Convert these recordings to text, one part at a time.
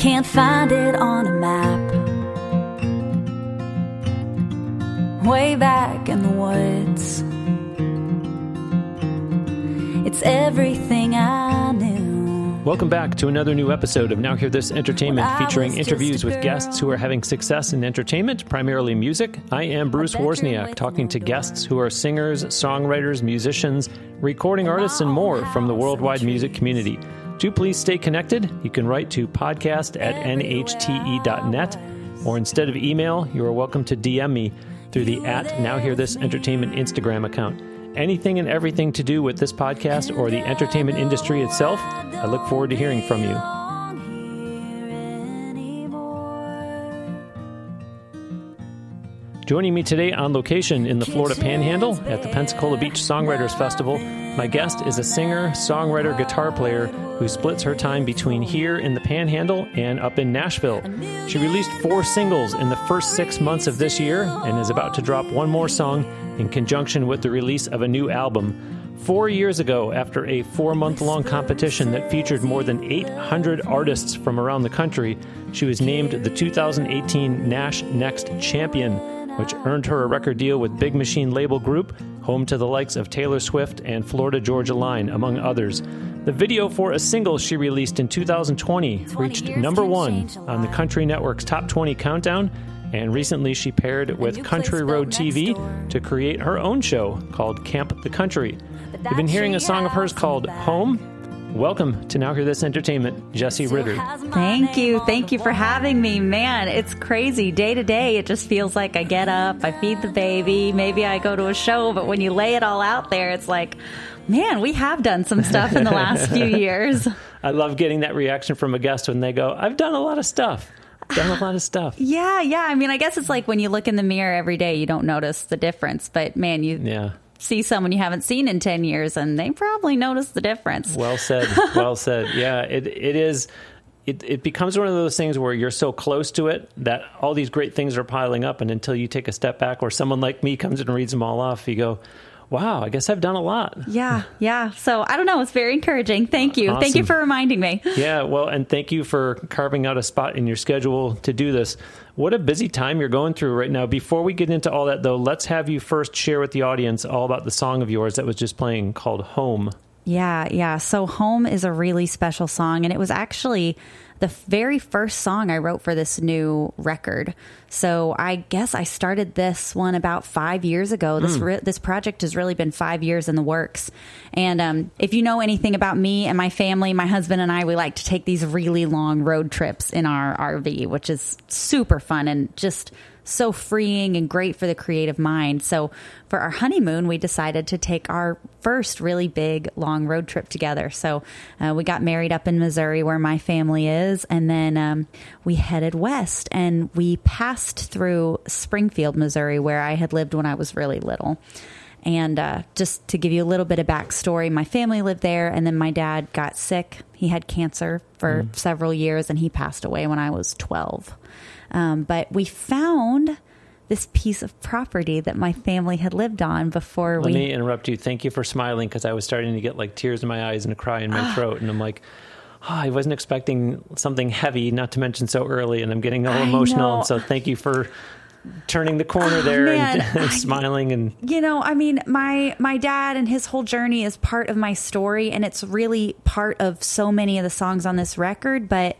can't find it on a map. Way back in the woods, it's everything I knew. Welcome back to another new episode of Now Hear This Entertainment, featuring interviews with guests who are having success in entertainment, primarily music. I am Bruce Wozniak, talking to guests who are singers, songwriters, musicians, recording artists, and more from the worldwide music community. Do please stay connected. You can write to podcast at nhte.net, or instead of email, you are welcome to DM me through the at Now Hear This Entertainment Instagram account. Anything and everything to do with this podcast or the entertainment industry itself, I look forward to hearing from you. Joining me today on location in the Florida Panhandle at the Pensacola Beach Songwriters Festival, my guest is a singer, songwriter, guitar player who splits her time between here in the Panhandle and up in Nashville. She released four singles in the first six months of this year and is about to drop one more song in conjunction with the release of a new album. Four years ago, after a four month long competition that featured more than 800 artists from around the country, she was named the 2018 Nash Next Champion, which earned her a record deal with Big Machine Label Group, home to the likes of Taylor Swift and Florida Georgia Line, among others. The video for a single she released in 2020 reached number one on the Country Network's Top 20 Countdown, and recently she paired with Country Road TV to create her own show called Camp the Country. You've been hearing a song of hers called Home. Welcome to Now Hear This Entertainment, Jessie Ritter. Thank you. Thank you for having me. Man, it's crazy. Day to day, it just feels like I get up, I feed the baby, maybe I go to a show, but when you lay it all out there, it's like, man, we have done some stuff in the last few years. I love getting that reaction from a guest when they go, I've done a lot of stuff. Done a lot of stuff. Yeah, yeah. I mean, I guess it's like when you look in the mirror every day, you don't notice the difference, but man, you Yeah. See someone you haven't seen in 10 years and they probably notice the difference. Well said. Well said. Yeah, it it is. It, it becomes one of those things where you're so close to it that all these great things are piling up, and until you take a step back, or someone like me comes in and reads them all off, you go, "Wow, I guess I've done a lot." Yeah, yeah. So I don't know. It's very encouraging. Thank you. Thank you for reminding me. Yeah, well, and thank you for carving out a spot in your schedule to do this. What a busy time you're going through right now. Before we get into all that, though, let's have you first share with the audience all about the song of yours that was just playing called Home. Yeah, yeah. So Home is a really special song, and it was actually the very first song I wrote for this new record. So I guess I started this one about five years ago. This re- this project has really been five years in the works. And um, if you know anything about me and my family, my husband and I, we like to take these really long road trips in our RV, which is super fun and just so freeing and great for the creative mind. So for our honeymoon, we decided to take our first really big long road trip together. So uh, we got married up in Missouri, where my family is, and then um, we headed west and we passed through Springfield, Missouri, where I had lived when I was really little. And uh, just to give you a little bit of backstory, my family lived there, and then my dad got sick. He had cancer for several years, and he passed away when I was 12. Um, but we found this piece of property that my family had lived on before Let we. me interrupt you. Thank you for smiling because I was starting to get like tears in my eyes and a cry in my throat. And I'm like, oh, I wasn't expecting something heavy, not to mention so early. And I'm getting all emotional. And so thank you for turning the corner oh, there man. and, I- smiling. And you know i mean my my dad and his whole journey is part of my story and it's really part of so many of the songs on this record but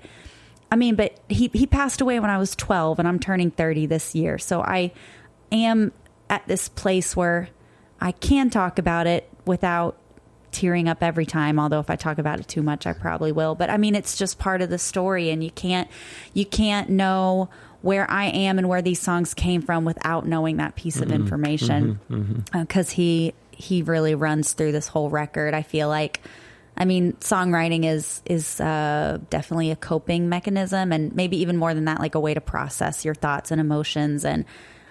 i mean but he he passed away when i was 12 and i'm turning 30 this year so i am at this place where i can talk about it without tearing up every time although if i talk about it too much i probably will but i mean it's just part of the story and you can't you can't know where i am and where these songs came from without knowing that piece of mm-hmm. information. Mm-hmm. Mm-hmm. Uh, because he he really runs through this whole record i feel like. I mean, songwriting is is uh, definitely a coping mechanism, and maybe even more than that, like a way to process your thoughts and emotions. And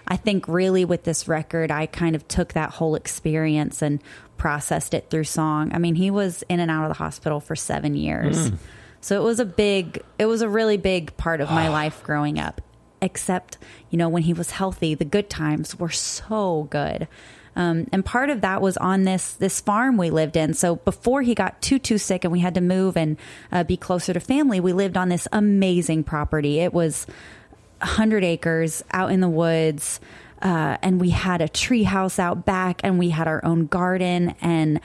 I think really with this record, I kind of took that whole experience and processed it through song. I mean, he was in and out of the hospital for seven years, mm. so it was a big, it was a really big part of my ah. life growing up. Except, you know, when he was healthy, the good times were so good. Um, and part of that was on this this farm we lived in. So before he got too too sick and we had to move and uh, be closer to family, we lived on this amazing property. It was 100 acres out in the woods. Uh, and we had a tree house out back and we had our own garden and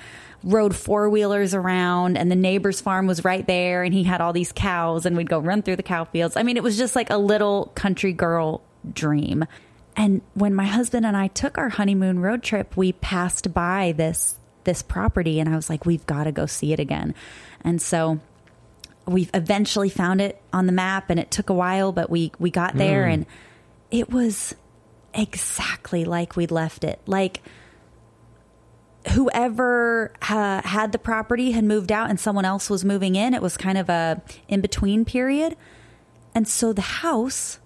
rode four wheelers around and the neighbor's farm was right there and he had all these cows and we'd go run through the cow fields. I mean, it was just like a little country girl dream. And when my husband and I took our honeymoon road trip, we passed by this this property and I was like, we've got to go see it again. And so we eventually found it on the map and it took a while, but we we got there Mm. and it was exactly like we'd left it. Like whoever uh, had the property had moved out and someone else was moving in. It was kind of a in between period, and so the house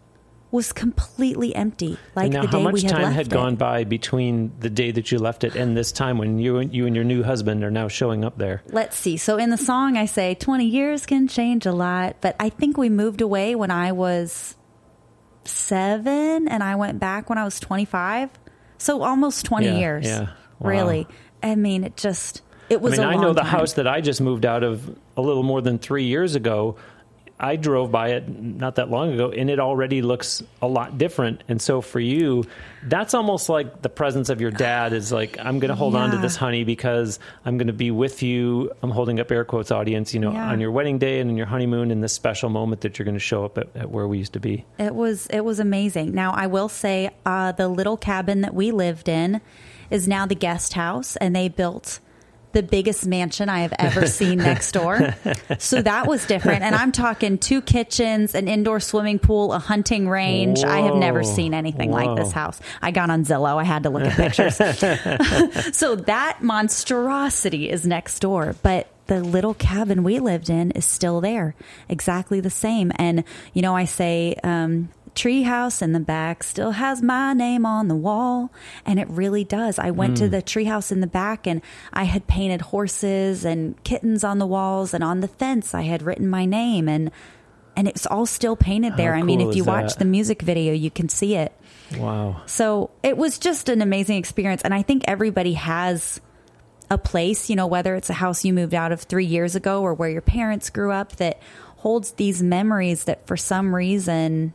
was completely empty. Like and now, the day how much we had time had it. gone by between the day that you left it and this time when you and you and your new husband are now showing up there? Let's see. So in the song, I say 20 years can change a lot, but I think we moved away when I was seven and I went back when I was 25. So almost 20 Yeah, years. yeah. Wow. Really. I mean, it just, it was I mean, a I know the time. house that I just moved out of a little more than three years ago. I drove by it not that long ago, and it already looks a lot different. And so for you, that's almost like the presence of your dad is like, I'm going to hold on to this honey because I'm going to be with you. I'm holding up air quotes, audience, you know, Yeah. on your wedding day and on your honeymoon in this special moment that you're going to show up at, at where we used to be. It was it was amazing. Now I will say uh, the little cabin that we lived in is now the guest house, and they built the biggest mansion I have ever seen next door. So that was different. And I'm talking two kitchens, an indoor swimming pool, a hunting range. I have never seen anything like this house. I got on Zillow. I had to look at pictures. so that monstrosity is next door, but the little cabin we lived in is still there, exactly the same. And you know, I say, um, tree house in the back still has my name on the wall and it really does. I went to hmm. the tree house in the back and i had painted horses and kittens on the walls and on the fence. I had written my name and and it's all still painted there. How i mean if you is watch the music video you can see it. Wow. so it was just an amazing experience. And I think everybody has a place, you know, whether it's a house you moved out of three years ago or where your parents grew up that holds these memories that for some reason,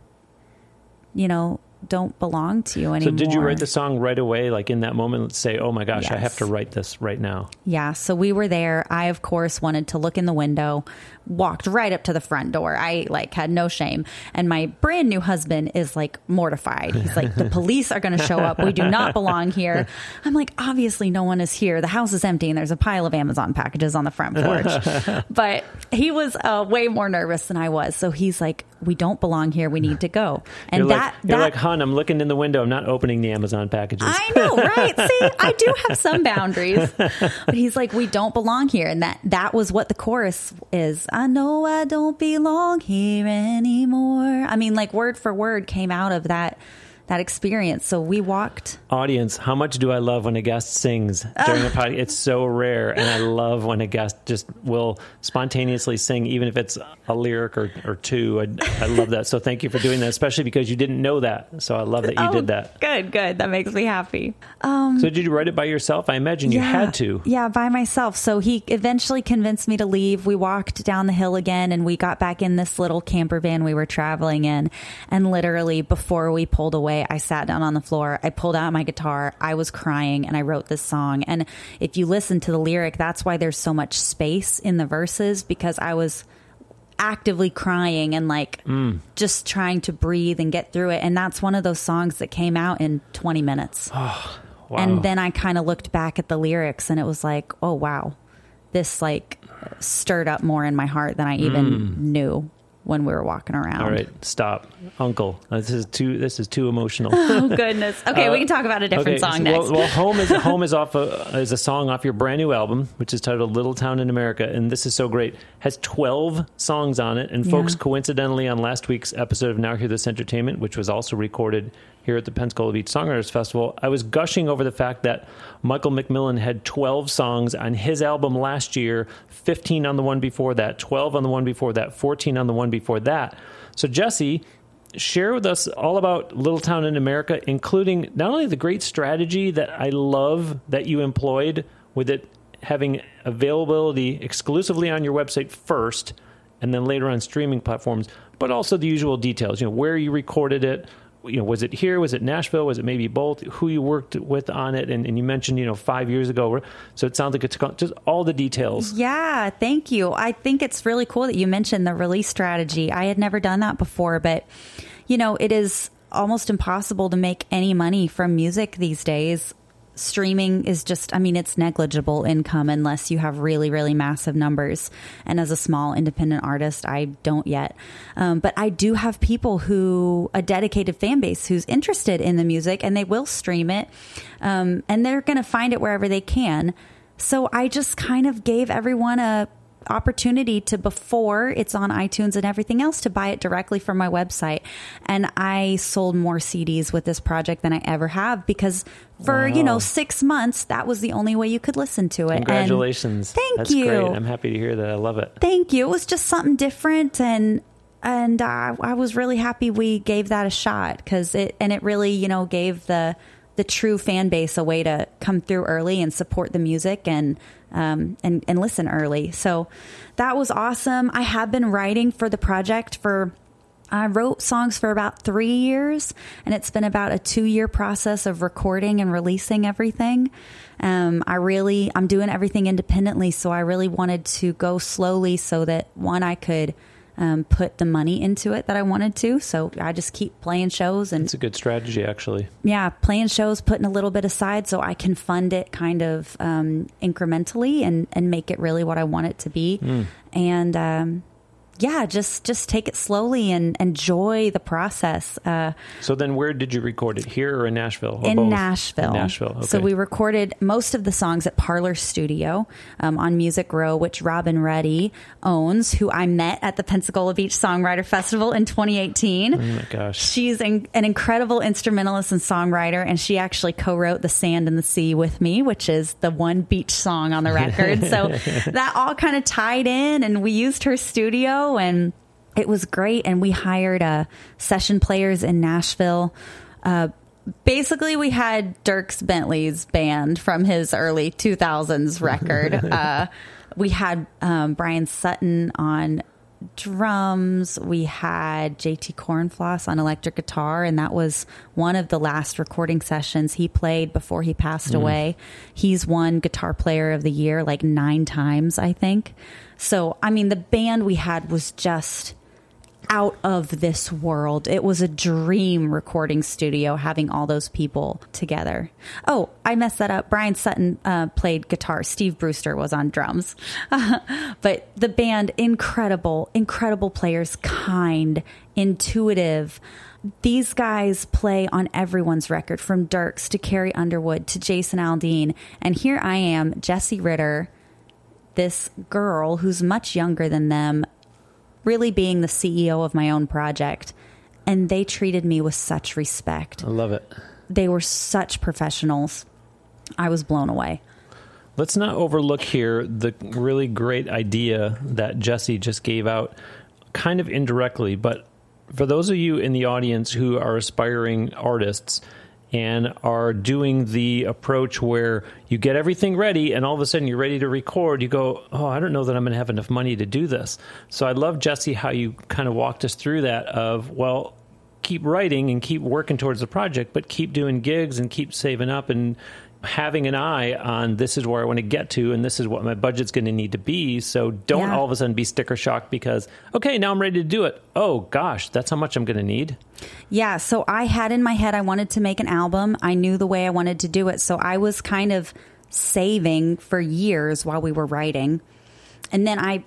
you know, don't belong to you anymore. So did you write the song right away, like in that moment? Let's say, oh my gosh, I have to write this right now. Yeah, so we were there. I of course wanted to look in the window, walked right up to the front door. I like had no shame. And my brand new husband is like mortified. He's like the police are going to show up. We do not belong here. I'm like obviously no one is here. The house is empty and there's a pile of Amazon packages on the front porch. but he was uh, way more nervous than I was. So he's like we don't belong here. We need to go. And You're that like, you're like, hon, I'm looking in the window. I'm not opening the Amazon packages. I know, right? See, I do have some boundaries. But he's like, we don't belong here. And that that was what the chorus is. I know I don't belong here anymore. I mean, like word for word came out of that that experience. So we walked Audience, how much do I love when a guest sings during a podcast? It's so rare, and I love when a guest just will spontaneously sing, even if it's a lyric or, or two. I, I love that. So thank you for doing that, especially because you didn't know that. So I love that you Oh, did that. Good, good. That makes me happy. Um, So did you write it by yourself? I imagine you had to. Yeah, by myself. So he eventually convinced me to leave. We walked down the hill again and we got back in this little camper van we were traveling in. And literally before we pulled away, I sat down on the floor. I pulled out my guitar. I was crying and I wrote this song. And if you listen to the lyric, that's why there's so much space in the verses because I was actively crying and like mm. just trying to breathe and get through it. And that's one of those songs that came out in 20 minutes. Wow. And then I kind of looked back at the lyrics and it was like, oh, wow, this like stirred up more in my heart than I even mm. knew when we were walking around. All right, stop, Uncle. Uh, this is too. This is too emotional. Oh, goodness. Okay, we can talk about a different Okay, song so- next. Well, well, home is home is off a, is a song off your brand new album, which is titled "Little Town in America," and this is so great. Has twelve songs on it, and folks, Yeah. coincidentally, on last week's episode of Now Hear This Entertainment, which was also recorded here at the Pensacola Beach Songwriters Festival, I was gushing over the fact that Michael McMillan had twelve songs on his album last year, fifteen on the one before that, twelve on the one before that, fourteen on the one before that. So Jessie share with us all about Little Town in America, including not only the great strategy that I love that you employed with it having availability exclusively on your website first and then later on streaming platforms, but also the usual details, you know, where you recorded it, you know, was it here? Was it Nashville? Was it maybe both? Who you worked with on it? And, and, you mentioned, you know, five years ago. So it sounds like it's just all the details. Yeah, thank you. I think it's really cool that you mentioned the release strategy. I had never done that before, but, you know, it is almost impossible to make any money from music these days streaming is just, I mean, it's negligible income unless you have really, really massive numbers. And as a small independent artist, I don't yet. Um, but I do have people who, a dedicated fan base who's interested in the music and they will stream it. Um, and they're going to find it wherever they can. So I just kind of gave everyone a opportunity to before it's on iTunes and everything else to buy it directly from my website. And I sold more CDs with this project than I ever have because for, wow. you know, six months, that was the only way you could listen to it. Congratulations. And thank That's you. Great. I'm happy to hear that. I love it. Thank you. It was just something different and and uh, I was really happy we gave that a shot because it and it really you know gave the the true fan base a way to come through early and support the music and um, and and listen early. So that was awesome. I have been writing for the project for. I wrote songs for about three years, and it's been about a two year process of recording and releasing everything. Um, I really, I'm doing everything independently, so I really wanted to go slowly so that one, I could um, put the money into it that I wanted to. So I just keep playing shows and it's a good strategy actually. Yeah, playing shows, putting a little bit aside so I can fund it kind of um, incrementally and and make it really what I want it to be. Mm. And um, yeah, just just take it slowly and enjoy the process. Uh, so then, where did you record it? Here or in Nashville? Or in? Nashville. In Nashville. Okay. So we recorded most of the songs at Parlor Studio um, on Music Row, which Robin Ruddy owns, who I met at the Pensacola Beach Songwriter Festival in 2018. Oh my gosh! She's an, an incredible instrumentalist and songwriter, and she actually co-wrote "The Sand and the Sea" with me, which is the one beach song on the record. so that all kind of tied in, and we used her studio and it was great. And we hired uh, session players in Nashville. Uh, basically, we had Dierks Bentley's band from his early 2000s record. uh, we had um, Bryan Sutton on drums. We had JT Corenflos on electric guitar, and that was one of the last recording sessions he played before he passed mm. away. He's won Guitar Player of the Year like nine times, I think. So, I mean, the band we had was just out of this world. It was a dream recording studio having all those people together. Oh, I messed that up. Bryan Sutton uh, played guitar. Steve Brewster was on drums. but the band, incredible, incredible players, kind, intuitive. These guys play on everyone's record from Dierks to Carrie Underwood to Jason Aldean. And here I am, Jessie Ritter this girl who's much younger than them, really being the CEO of my own project. And they treated me with such respect. I love it. They were such professionals. I was blown away. Let's not overlook here the really great idea that Jessie just gave out, kind of indirectly. But for those of you in the audience who are aspiring artists, and are doing the approach where you get everything ready and all of a sudden you're ready to record, you go, Oh, I don't know that I'm going to have enough money to do this. So I love, Jessie, how you kind of walked us through that of, well, keep writing and keep working towards the project, but keep doing gigs and keep saving up and having an eye on this is where I want to get to and this is what my budget's going to need to be. So don't yeah. all of a sudden be sticker shocked because, okay, now I'm ready to do it. Oh gosh, that's how much I'm going to need. Yeah. So I had in my head, I wanted to make an album. I knew the way I wanted to do it. So I was kind of saving for years while we were writing. And then I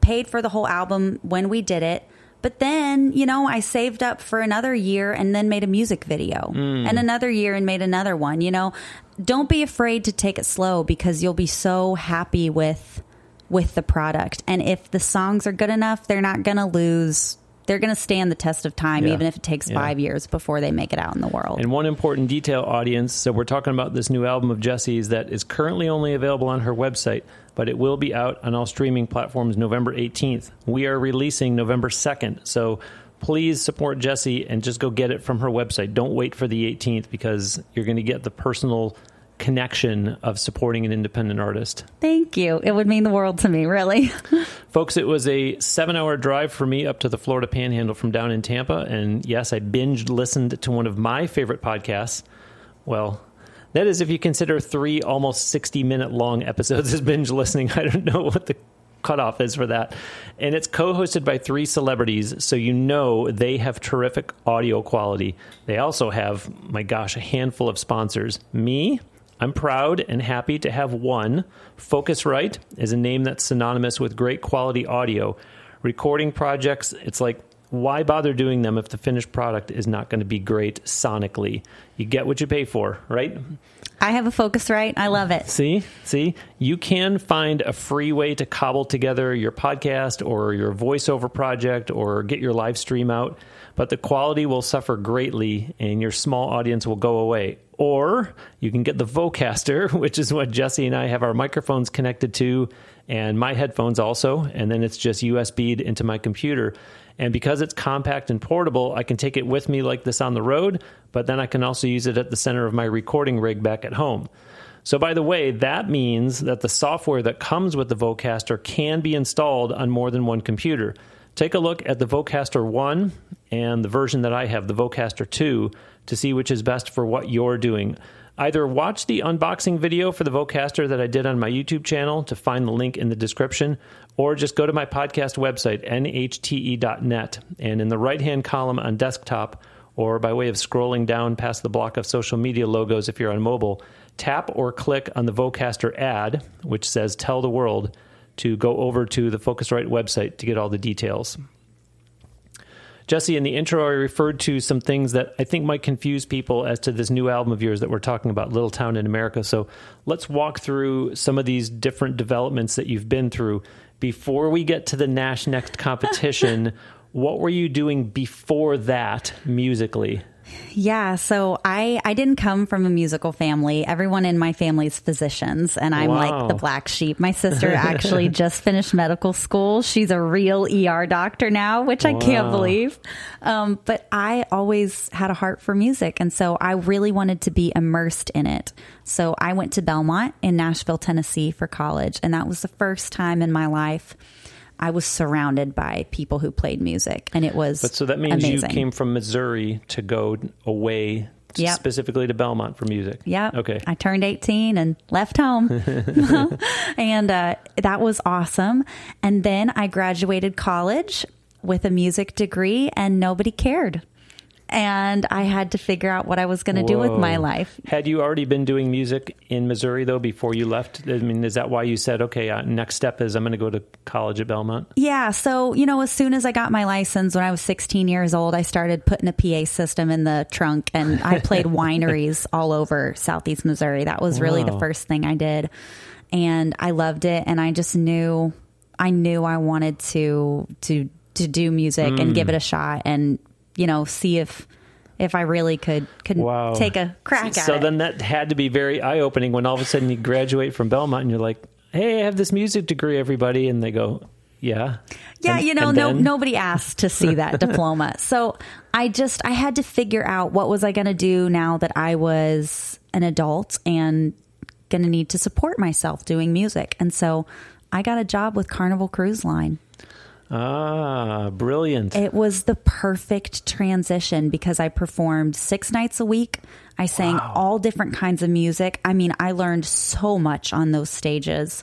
paid for the whole album when we did it. But then, you know, I saved up for another year and then made a music video mm. and another year and made another one. You know, don't be afraid to take it slow because you'll be so happy with with the product. And if the songs are good enough, they're not going to lose they're going to stand the test of time, yeah. even if it takes yeah. five years before they make it out in the world. And one important detail, audience. So we're talking about this new album of Jessie's that is currently only available on her website but it will be out on all streaming platforms November 18th. We are releasing November 2nd. So please support Jessie and just go get it from her website. Don't wait for the 18th because you're going to get the personal connection of supporting an independent artist. Thank you. It would mean the world to me, really. Folks, it was a seven hour drive for me up to the Florida Panhandle from down in Tampa. And yes, I binged listened to one of my favorite podcasts. Well, that is if you consider three almost 60 minute long episodes as binge listening. I don't know what the cutoff is for that. And it's co hosted by three celebrities, so you know they have terrific audio quality. They also have, my gosh, a handful of sponsors. Me, I'm proud and happy to have one. Focusrite is a name that's synonymous with great quality audio. Recording projects, it's like, why bother doing them if the finished product is not going to be great sonically? You get what you pay for, right? I have a Focusrite. I love it. See, see, you can find a free way to cobble together your podcast or your voiceover project or get your live stream out, but the quality will suffer greatly and your small audience will go away. Or you can get the Vocaster, which is what Jessie and I have our microphones connected to, and my headphones also, and then it's just USB'd into my computer. And because it's compact and portable, I can take it with me like this on the road, but then I can also use it at the center of my recording rig back at home. So, by the way, that means that the software that comes with the Vocaster can be installed on more than one computer. Take a look at the Vocaster 1 and the version that I have, the Vocaster 2, to see which is best for what you're doing. Either watch the unboxing video for the Vocaster that I did on my YouTube channel to find the link in the description, or just go to my podcast website, nhte.net, and in the right hand column on desktop, or by way of scrolling down past the block of social media logos if you're on mobile, tap or click on the Vocaster ad, which says Tell the World, to go over to the Focusrite website to get all the details. Jessie, in the intro, I referred to some things that I think might confuse people as to this new album of yours that we're talking about, Little Town in America. So let's walk through some of these different developments that you've been through. Before we get to the Nash Next competition, what were you doing before that musically? Yeah, so I I didn't come from a musical family. Everyone in my family's physicians, and I'm Wow. like the black sheep. My sister actually just finished medical school. She's a real ER doctor now, which I can't believe. Um, but I always had a heart for music, and so I really wanted to be immersed in it. So I went to Belmont in Nashville, Tennessee, for college, and that was the first time in my life. I was surrounded by people who played music, and it was But so that means amazing. you came from Missouri to go away Yep. specifically to Belmont for music. Yeah. Okay. I turned 18 and left home. and uh, that was awesome. And then I graduated college with a music degree, and nobody cared. And I had to figure out what I was going to do with my life. Had you already been doing music in Missouri though before you left? I mean, is that why you said, okay, uh, next step is I'm going to go to college at Belmont? Yeah. So, you know, as soon as I got my license when I was 16 years old, I started putting a PA system in the trunk and I played wineries all over Southeast Missouri. That was really the first thing I did. And I loved it. And I just knew, I knew I wanted to, to, to do music and give it a shot and, you know, see if, if I really could, could Wow. take a crack at so it. So then that had to be very eye opening when all of a sudden you graduate from Belmont and you're like, hey, I have this music degree, everybody. And they go, yeah. Yeah, And- you know, no nobody asked to see that diploma. So I just I had to figure out what was I going to do now that I was an adult and going to need to support myself doing music. And so I got a job with Carnival Cruise Line. Ah, brilliant. It was the perfect transition because I performed 6 nights a week. I sang all different kinds of music. I mean, I learned so much on those stages.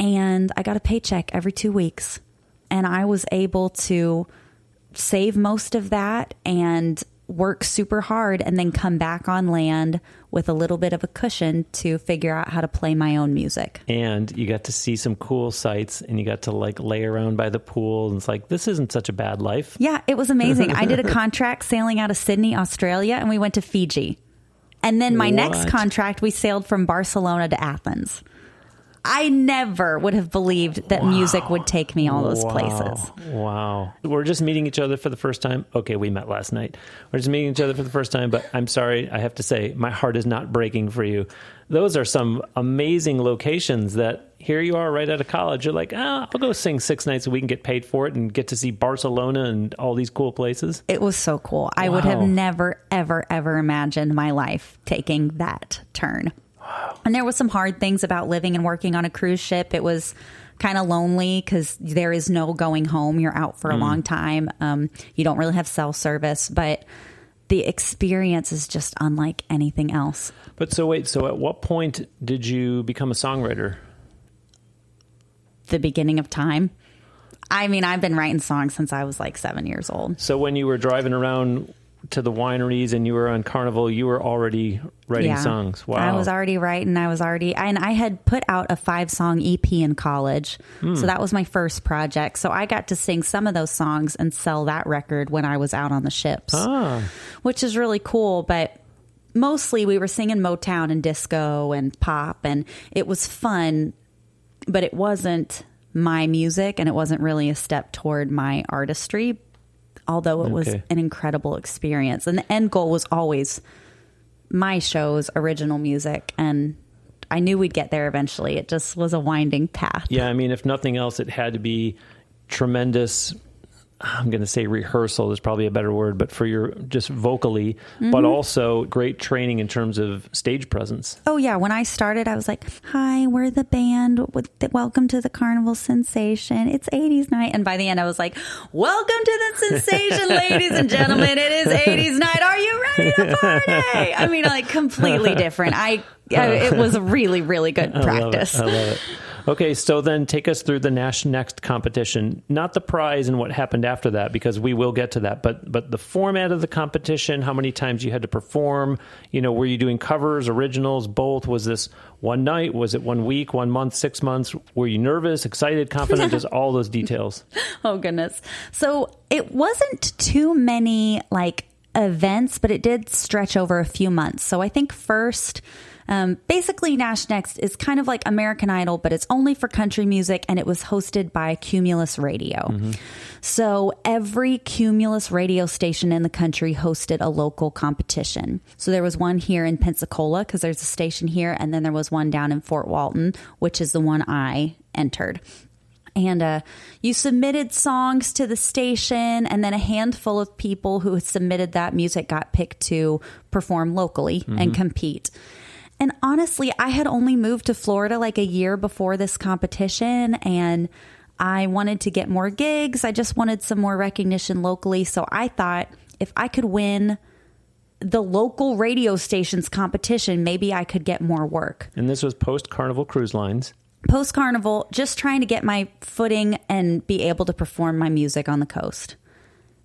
And I got a paycheck every 2 weeks. And I was able to save most of that and work super hard and then come back on land with a little bit of a cushion to figure out how to play my own music. and you got to see some cool sights and you got to like lay around by the pool. And it's like, this isn't such a bad life. Yeah, it was amazing. I did a contract sailing out of Sydney, Australia, and we went to Fiji. And then my next contract, we sailed from Barcelona to Athens. I never would have believed that music would take me all those wow. places. Wow. We're just meeting each other for the first time. Okay, we met last night. We're just meeting each other for the first time, but I'm sorry, I have to say, my heart is not breaking for you. Those are some amazing locations that, here you are right out of college. You're like, ah, I'll go sing six nights a week and get paid for it and get to see Barcelona and all these cool places. It was so cool. I would have never, ever, ever imagined my life taking that turn. And there was some hard things about living and working on a cruise ship. It was kind of lonely because there is no going home. You're out for a long time. Um, you don't really have cell service, but the experience is just unlike anything else. But so wait, so at what point did you become a songwriter? The beginning of time. I mean, I've been writing songs since I was like seven years old. So when you were driving around to the wineries and you were on Carnival, you were already writing songs. Wow. I was already writing. I was already, and I had put out a five song EP in college. Hmm. So that was my first project. So I got to sing some of those songs and sell that record when I was out on the ships, ah, which is really cool. But mostly we were singing Motown and disco and pop, and it was fun, but it wasn't my music and it wasn't really a step toward my artistry. Although it was Okay. an incredible experience. And the end goal was always my show's original music and I knew we'd get there eventually. It just was a winding path. yeah. I mean, if nothing else, it had to be tremendous. I'm going to say rehearsal is probably a better word, but for your just vocally, Mm-hmm. but also great training in terms of stage presence. Oh yeah, when I started I was like, "Hi, we're the band. the, welcome to the Carnival Sensation. It's 80s night." And by the end I was like, "Welcome to the sensation, ladies and gentlemen. It is 80s night. Are you ready to party?" I mean, like completely different. I, I it was a really really good practice. I love it. Okay, so then take us through the Nash Next competition. Not the prize and what happened after that, because we will get to that. But but the format of the competition, how many times you had to perform. You know, were you doing covers, originals, both? Was this one night? Was it one week, one month, six months? Were you nervous, excited, confident? Just all those details. Oh goodness. So it wasn't too many like events, but it did stretch over a few months. So I think first, um, basically Nash Next is kind of like American Idol, but it's only for country music and it was hosted by Cumulus Radio. So every Cumulus radio station in the country hosted a local competition. So there was one here in Pensacola because there's a station here, and then there was one down in Fort Walton, which is the one I entered and uh, you submitted songs to the station and then a handful of people who submitted that music got picked to perform locally and compete and honestly i had only moved to florida like a year before this competition and i wanted to get more gigs i just wanted some more recognition locally so i thought if i could win the local radio stations competition maybe i could get more work And this was post Carnival Cruise Lines. post carnival, just trying to get my footing and be able to perform my music on the coast.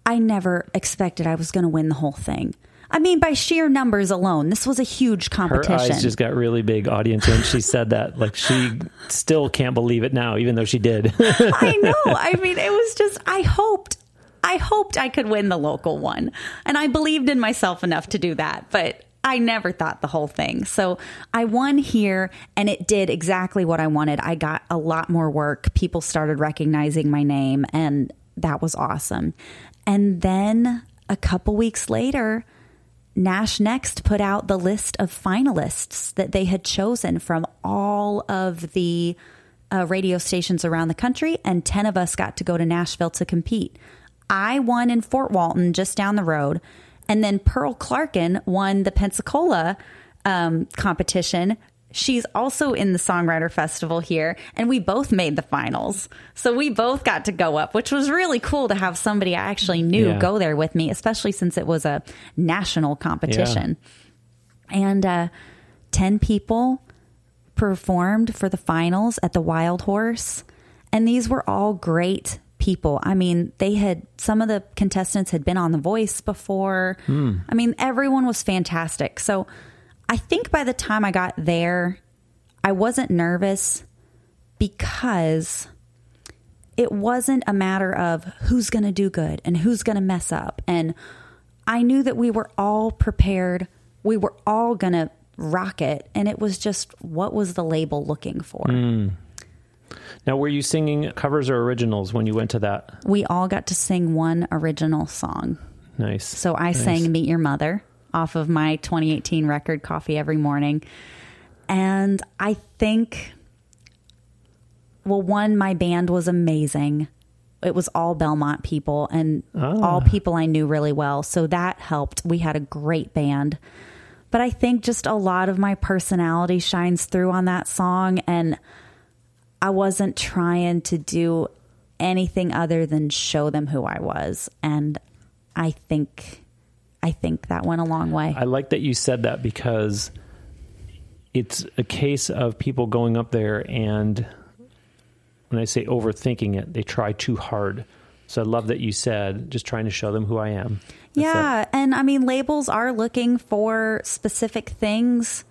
I never expected I was going to win the whole thing. I mean, by sheer numbers alone, this was a huge competition. Her eyes just got really big, audience, when she said that. Like she still can't believe it now, even though she did. I know. I mean, it was just, I hoped, I hoped I could win the local one. And I believed in myself enough to do that. But I never thought the whole thing. So I won here and it did exactly what I wanted. I got a lot more work. People started recognizing my name and that was awesome. And then a couple weeks later, Nash Next put out the list of finalists that they had chosen from all of the uh, radio stations around the country, and 10 of us got to go to Nashville to compete. I won in Fort Walton, just down the road, and then Pearl Clarkin won the Pensacola um, competition. She's also in the Songwriter Festival here, and we both made the finals. So we both got to go up, which was really cool to have somebody I actually knew Yeah. go there with me, especially since it was a national competition. And uh, 10 people performed for the finals at the Wild Horse. And these were all great people. I mean, they had some of the contestants had been on The Voice before. I mean, everyone was fantastic. So I think by the time I got there, I wasn't nervous because it wasn't a matter of who's going to do good and who's going to mess up. And I knew that we were all prepared. We were all going to rock it. And it was just what was the label looking for? Hmm. now, were you singing covers or originals when you went to that? We all got to sing one original song. Nice. So I Nice. sang Meet Your Mother off of my 2018 record, Coffee Every Morning. And I think well, one, my band was amazing. It was all Belmont people and ah. all people I knew really well. So that helped. We had a great band. But I think just a lot of my personality shines through on that song. And I wasn't trying to do anything other than show them who I was. And I think I think that went a long way. I like that you said that because it's a case of people going up there and when I say overthinking it, they try too hard. So I love that you said just trying to show them who I am. That's yeah, it. and I mean labels are looking for specific things,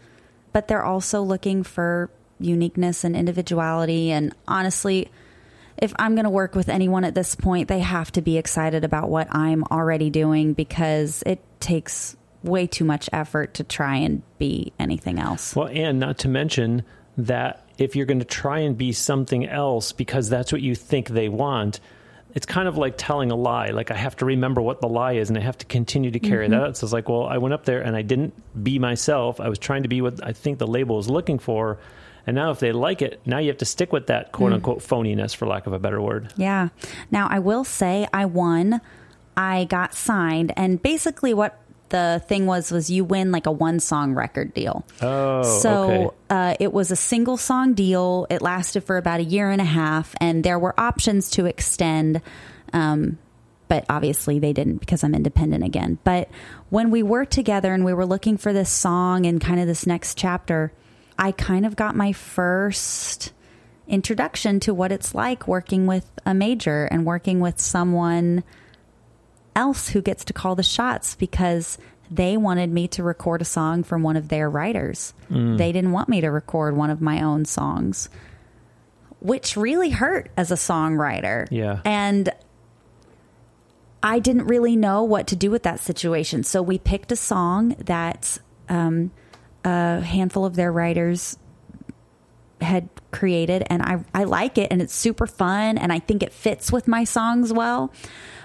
but they're also looking for uniqueness and individuality and honestly, if I'm going to work with anyone at this point, they have to be excited about what I'm already doing because it takes way too much effort to try and be anything else. Well, and not to mention that if you're going to try and be something else because that's what you think they want, it's kind of like telling a lie. Like I have to remember what the lie is and I have to continue to carry mm-hmm. that out. So it's like, well, I went up there and I didn't be myself. I was trying to be what I think the label is looking for. And now if they like it, now you have to stick with that quote unquote phoniness for lack of a better word. Yeah. Now, I will say I won. I got signed, and basically what the thing was was you win like a one song record deal. Oh, so okay. uh, it was a single song deal. It lasted for about a year and a half, and there were options to extend. Um, but obviously they didn't because I'm independent again. But when we worked together and we were looking for this song and kind of this next chapter, I kind of got my first introduction to what it's like working with a major and working with someone else who gets to call the shots because they wanted me to record a song from one of their writers. They didn't want me to record one of my own songs, which really hurt as a songwriter. Yeah. And I didn't really know what to do with that situation. So we picked a song that um, a handful of their writers had created, and I, I like it, and it's super fun, and I think it fits with my songs well.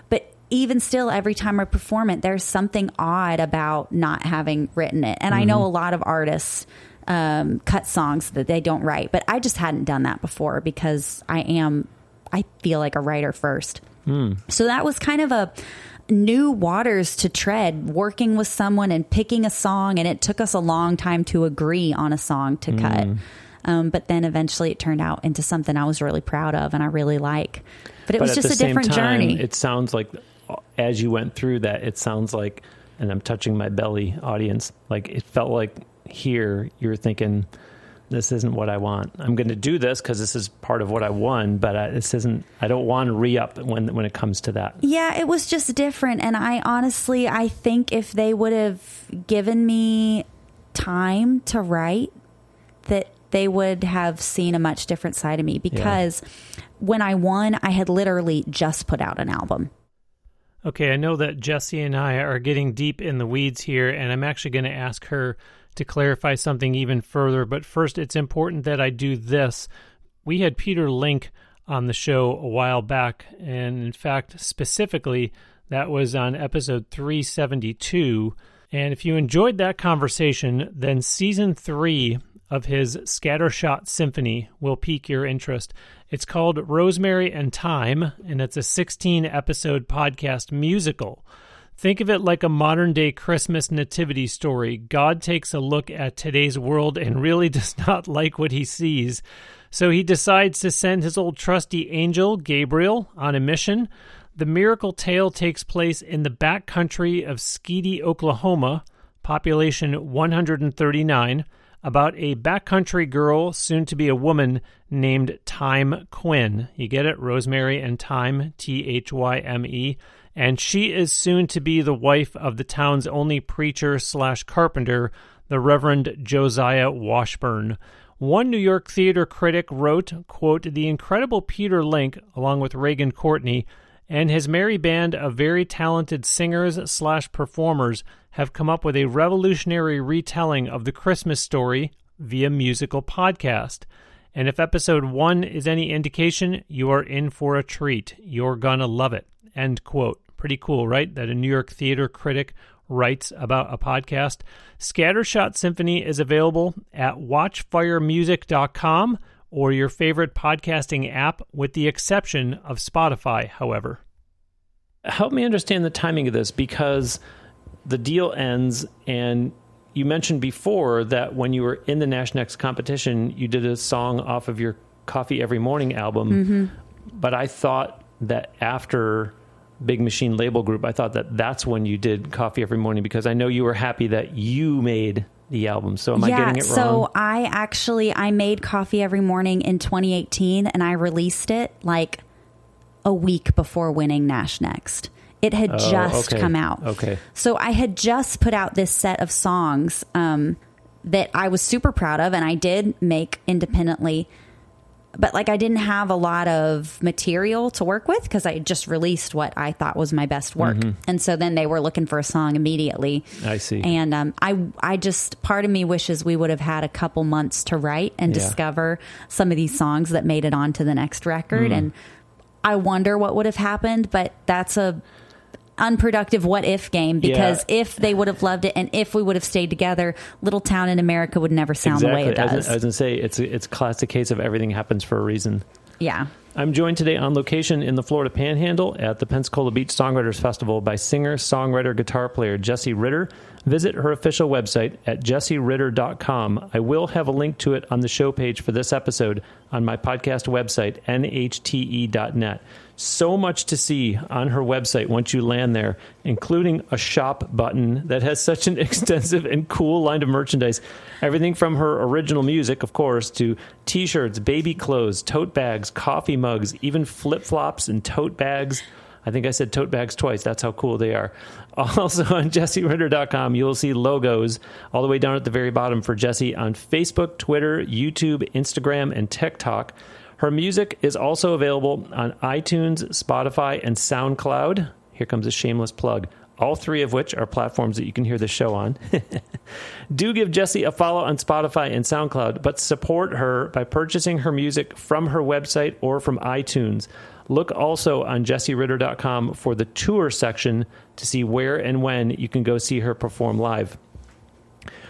But even still, every time I perform it, there's something odd about not having written it. And I know a lot of artists um, cut songs that they don't write, but I just hadn't done that before because I am, I feel like a writer first. So that was kind of a new waters to tread, working with someone and picking a song. And it took us a long time to agree on a song to cut. Um, but then eventually it turned out into something I was really proud of and I really like. But it but was at just the a same different time, journey. It sounds like as you went through that, it sounds like, and I'm touching my belly, audience. Like it felt like here you're thinking, this isn't what I want. I'm going to do this because this is part of what I won, but I, this isn't. I don't want to re up when when it comes to that. Yeah, it was just different. And I honestly, I think if they would have given me time to write, that they would have seen a much different side of me because when I won, I had literally just put out an album. Okay, I know that Jessie and I are getting deep in the weeds here, and I'm actually going to ask her to clarify something even further. But first, it's important that I do this. We had Peter Link on the show a while back, and in fact, specifically, that was on episode 372. And if you enjoyed that conversation, then season three of his Scattershot Symphony will pique your interest. It's called Rosemary and Thyme, and it's a 16 episode podcast musical. Think of it like a modern day Christmas nativity story. God takes a look at today's world and really does not like what he sees. So he decides to send his old trusty angel, Gabriel, on a mission. The miracle tale takes place in the backcountry of Skeety, Oklahoma, population 139, about a backcountry girl, soon to be a woman, named Thyme Quinn. You get it? Rosemary and Thyme, T H Y M E. And she is soon to be the wife of the town's only preacher slash carpenter, the Reverend Josiah Washburn. One New York theater critic wrote, quote, The incredible Peter Link, along with Reagan Courtney, and his merry band of very talented singers slash performers have come up with a revolutionary retelling of the Christmas story via musical podcast. And if episode one is any indication, you are in for a treat. You're gonna love it. End quote. Pretty cool, right? That a New York theater critic writes about a podcast. Scattershot Symphony is available at watchfiremusic.com or your favorite podcasting app, with the exception of Spotify, however. Help me understand the timing of this because the deal ends, and you mentioned before that when you were in the Nash Next competition, you did a song off of your Coffee Every Morning album. Mm-hmm. But I thought that after Big Machine Label Group, I thought that that's when you did Coffee Every Morning because I know you were happy that you made the album. So am I getting it wrong? So I actually I made coffee every morning in 2018 and I released it like a week before winning Nash Next. It had Oh, just okay. come out. Okay. So I had just put out this set of songs um, that I was super proud of and I did make independently. But like I didn't have a lot of material to work with because I just released what I thought was my best work. And so then they were looking for a song immediately. Mm-hmm. I see. And um, I, I just part of me wishes we would have had a couple months to write and Yeah. discover some of these songs that made it onto the next record. Mm. And I wonder what would have happened, but that's a unproductive what if game because Yeah. if they would have loved it and if we would have stayed together, Little Town in America would never sound the way it does. I was going to say it's a, it's a classic case of everything happens for a reason. yeah. I'm joined today on location in the Florida Panhandle at the Pensacola Beach Songwriters Festival by singer, songwriter, guitar player Jessie Ritter. Visit her official website at jessieritter.com. I will have a link to it on the show page for this episode on my podcast website, nhte.net. So much to see on her website once you land there, including a shop button that has such an extensive and cool line of merchandise. Everything from her original music, of course, to t shirts, baby clothes, tote bags, coffee mugs, even flip flops and tote bags. I think I said tote bags twice. That's how cool they are. Also on jessieritter.com, you'll see logos all the way down at the very bottom for Jessie on Facebook, Twitter, YouTube, Instagram, and TikTok. Her music is also available on iTunes, Spotify, and SoundCloud. Here comes a shameless plug. All three of which are platforms that you can hear the show on. Do give Jessie a follow on Spotify and SoundCloud, but support her by purchasing her music from her website or from iTunes. Look also on jessieritter.com for the tour section to see where and when you can go see her perform live.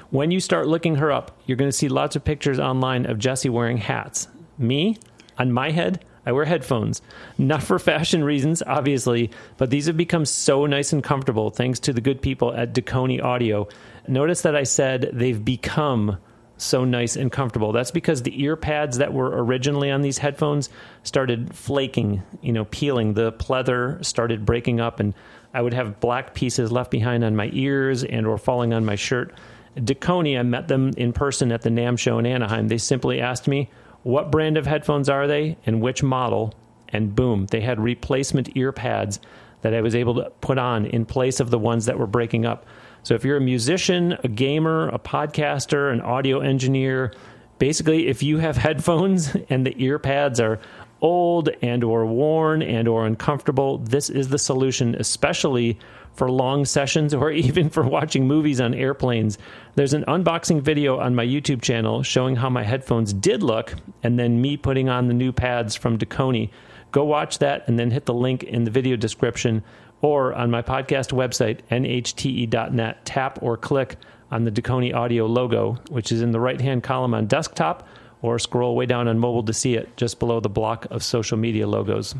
When you start looking her up, you're going to see lots of pictures online of Jessie wearing hats. Me, on my head, I wear headphones. Not for fashion reasons, obviously, but these have become so nice and comfortable thanks to the good people at Dekoni Audio. Notice that I said they've become so nice and comfortable. That's because the ear pads that were originally on these headphones started flaking, you know, peeling. The pleather started breaking up and I would have black pieces left behind on my ears and or falling on my shirt. Dekoni, I met them in person at the NAMM show in Anaheim. They simply asked me, "What brand of headphones are they and which model?" And boom, they had replacement ear pads that I was able to put on in place of the ones that were breaking up. So if you're a musician, a gamer, a podcaster, an audio engineer, basically if you have headphones and the ear pads are old and or worn and or uncomfortable, this is the solution, especially for long sessions or even for watching movies on airplanes. There's an unboxing video on my YouTube channel showing how my headphones did look and then me putting on the new pads from Dekoni. Go watch that and then hit the link in the video description or on my podcast website, nhte.net. Tap or click on the Dekoni audio logo, which is in the right hand column on desktop, or scroll way down on mobile to see it just below the block of social media logos.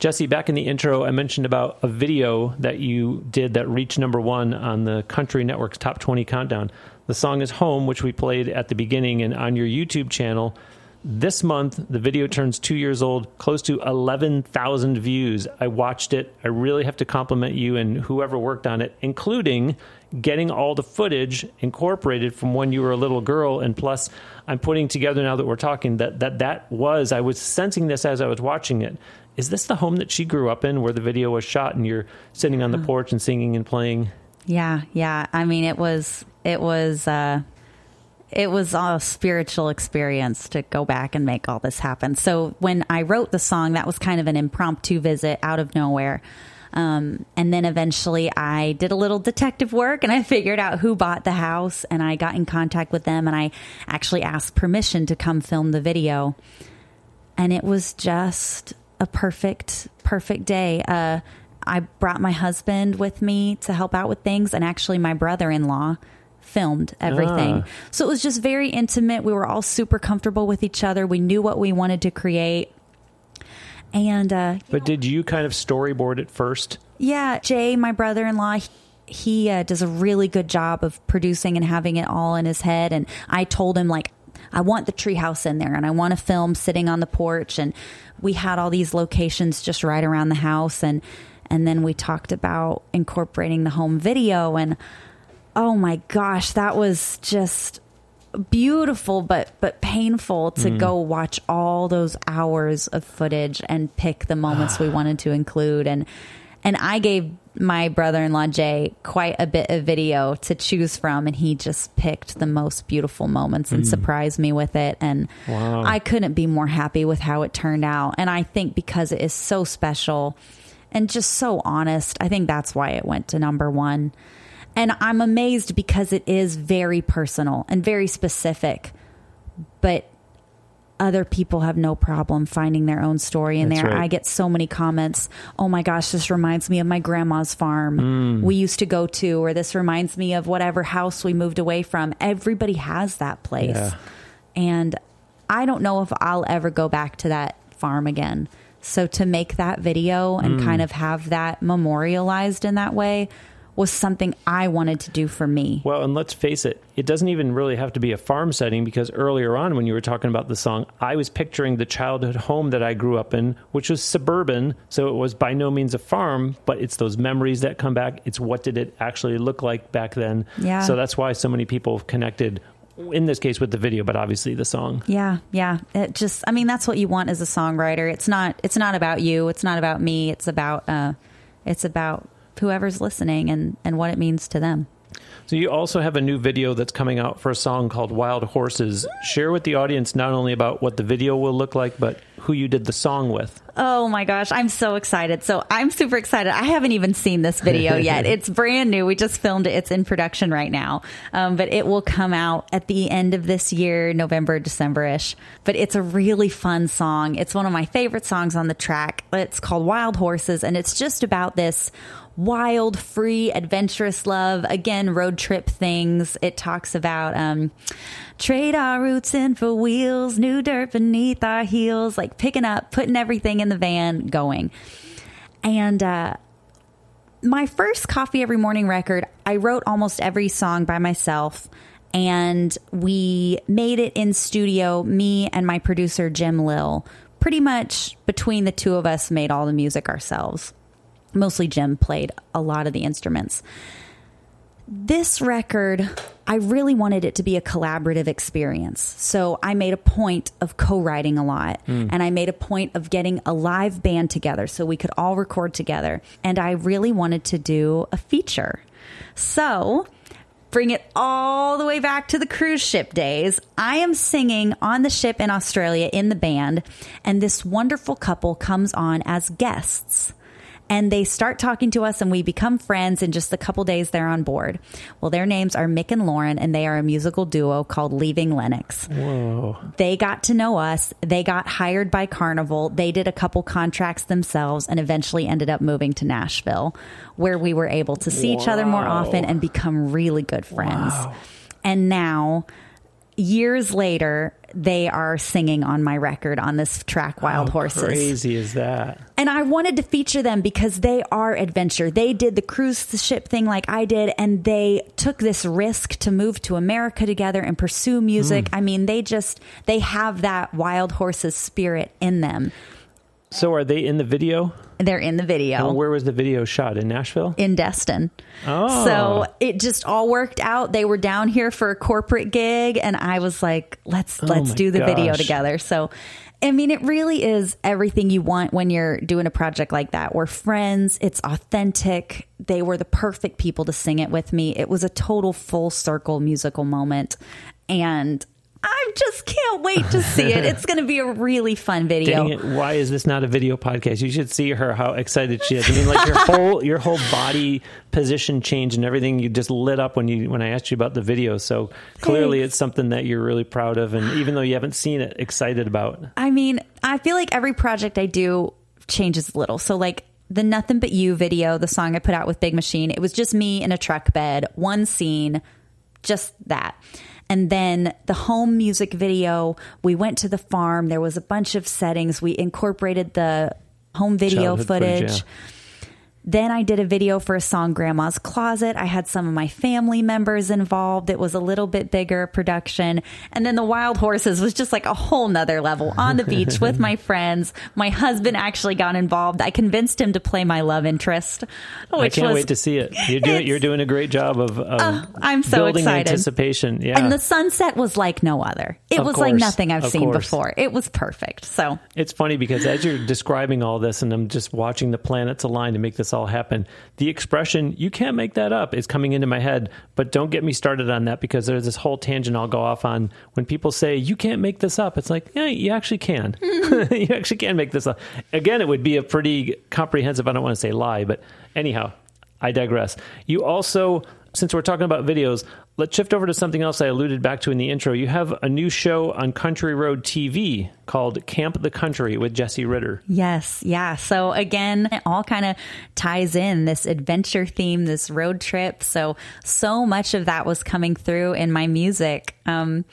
Jessie, back in the intro, I mentioned about a video that you did that reached number one on the Country Network's Top 20 Countdown. The song is Home, which we played at the beginning, and on your YouTube channel. This month, the video turns two years old, close to 11,000 views. I watched it. I really have to compliment you and whoever worked on it, including getting all the footage incorporated from when you were a little girl. And plus, I'm putting together now that we're talking that that, that was, I was sensing this as I was watching it. Is this the home that she grew up in where the video was shot and you're sitting on the porch and singing and playing? Yeah, yeah. I mean, it was it was uh, it was a spiritual experience to go back and make all this happen. So when I wrote the song, that was kind of an impromptu visit out of nowhere. Um, and then eventually I did a little detective work and I figured out who bought the house and I got in contact with them and I actually asked permission to come film the video. And it was just a perfect, perfect day. Uh, I brought my husband with me to help out with things and actually my brother in law filmed everything. Ah. So it was just very intimate. We were all super comfortable with each other. We knew what we wanted to create. And uh, But did you kind of storyboard it first? yeah, Jay, my brother in law, he uh, does a really good job of producing and having it all in his head. And I told him, like, I want the treehouse in there and I want to film sitting on the porch. And we had all these locations just right around the house. And, and then we talked about incorporating the home video. And oh my gosh, that was just beautiful but but painful to mm-hmm. go watch all those hours of footage and pick the moments we ah. wanted to include and and I gave my brother-in-law Jay quite a bit of video to choose from and he just picked the most beautiful moments and hmm. surprised me with it and Wow. I couldn't be more happy with how it turned out and I think because it is so special and just so honest I think that's why it went to number 1 and I'm amazed because it is very personal and very specific. But other people have no problem finding their own story in That's there. right. I get so many comments. Oh my gosh, this reminds me of my grandma's farm Mm. we used to go to, or this reminds me of whatever house we moved away from. Everybody has that place. Yeah. And I don't know if I'll ever go back to that farm again. So to make that video and Mm. kind of have that memorialized in that way was something I wanted to do for me. Well, and let's face it, it doesn't even really have to be a farm setting because earlier on, when you were talking about the song, I was picturing the childhood home that I grew up in, which was suburban. So it was by no means a farm, but it's those memories that come back. It's what did it actually look like back then. Yeah. So that's why so many people connected, in this case with the video, but obviously the song. Yeah, yeah. It just I mean that's what you want as a songwriter. It's not it's not about you, it's not about me, it's about uh it's about whoever's listening and and what it means to them. So you also have a new video that's coming out for a song called Wild Horses. Share with the audience not only about what the video will look like, but who you did the song with. Oh my gosh, I'm so excited. So I'm super excited. I haven't even seen this video yet. it's brand new. We just filmed it. It's in production right now. Um, but it will come out at the end of this year, November, December ish. But it's a really fun song. It's one of my favorite songs on the track. It's called Wild Horses, and it's just about this wild, free, adventurous love. Again, road trip things. It talks about, um, trade our roots in for wheels, new dirt beneath our heels, like picking up, putting everything in the van, going. And, uh, my first coffee every morning record, I wrote almost every song by myself and we made it in studio, me and my producer Jim Lill. Pretty much between the two of us made all the music ourselves. Mostly Jim played a lot of the instruments. This record, I really wanted it to be a collaborative experience. So I made a point of co writing a lot hmm. and I made a point of getting a live band together so we could all record together. And I really wanted to do a feature. So bring it all the way back to the cruise ship days. I am singing on the ship in Australia in the band, and this wonderful couple comes on as guests. And they start talking to us, and we become friends in just a couple days they're on board. Well, their names are Mick and Lauren, and they are a musical duo called Leaving Lennox. Whoa. They got to know us. They got hired by Carnival. They did a couple contracts themselves and eventually ended up moving to Nashville, where we were able to see each other more often and become really good friends. Wow. And now, years later, they are singing on my record on this track, Wild How Horses. crazy is that? And I wanted to feature them because they are adventure. They did the cruise ship thing like I did, and they took this risk to move to America together and pursue music. Hmm. I mean, they just they have that wild horses spirit in them. So are they in the video? They're in the video. And where was the video shot? In Nashville? in Destin. Oh. So it just all worked out. They were down here for a corporate gig and I was like, let's oh let's Oh do the video together. So I mean, it really is everything you want when you're doing a project like that. We're friends. It's authentic. They were the perfect people to sing it with me. It was a total full circle musical moment. And I just can't wait to see it. It's going to be a really fun video. Dang it! Why is this not a video podcast? You should see her how excited she is. I mean, like your whole your whole body position changed and everything. You just lit up when you when I asked you about the video. So clearly, Thanks. it's something that you're really proud of, and even though you haven't seen it, excited about. I mean, I feel like every project I do changes a little. So, like the Nothing But You video, the song I put out with Big Machine, it was just me in a truck bed, one scene, just that. And then the home music video, we went to the farm. There was a bunch of settings. We incorporated the home video Childhood footage. footage, Then I did a video for a song, Grandma's Closet. I had some of my family members involved. It was a little bit bigger production. And then the Wild Horses was just like a whole nother level on the beach with my friends. My husband actually got involved. I convinced him to play my love interest, Oh, I can't was wait to see it. You're doing you're doing a great job of, of oh, I'm so building excited. anticipation. Yeah, And the sunset was like no other. It Of was like nothing I've seen course. before. It was perfect. So It's funny because as you're describing all this and I'm just watching the planets align to make this all happen, the expression, you can't make that up, is coming into my head. But don't get me started on that because there's this whole tangent I'll go off on. When people say, you can't make this up, it's like, yeah, you actually can. Mm-hmm. you actually can make this up. Again, it would be a pretty comprehensive, I don't want to say lie, but anyhow, I digress. You also, since we're talking about videos, let's shift over to something else I alluded back to in the intro. You have a new show on Country Road TV called Camp the Country with Jessie Ritter. Yes, yeah. So again, it all kind of ties in this adventure theme, this road trip. So so much of that was coming through in my music. Um,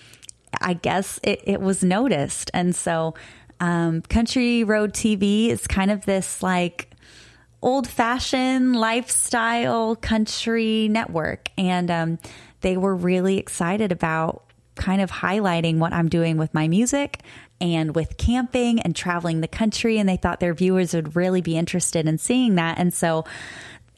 I guess it, it was noticed, and so um, Country Road TV is kind of this like old fashioned lifestyle country network. And um, they were really excited about kind of highlighting what I'm doing with my music and with camping and traveling the country. And they thought their viewers would really be interested in seeing that. And so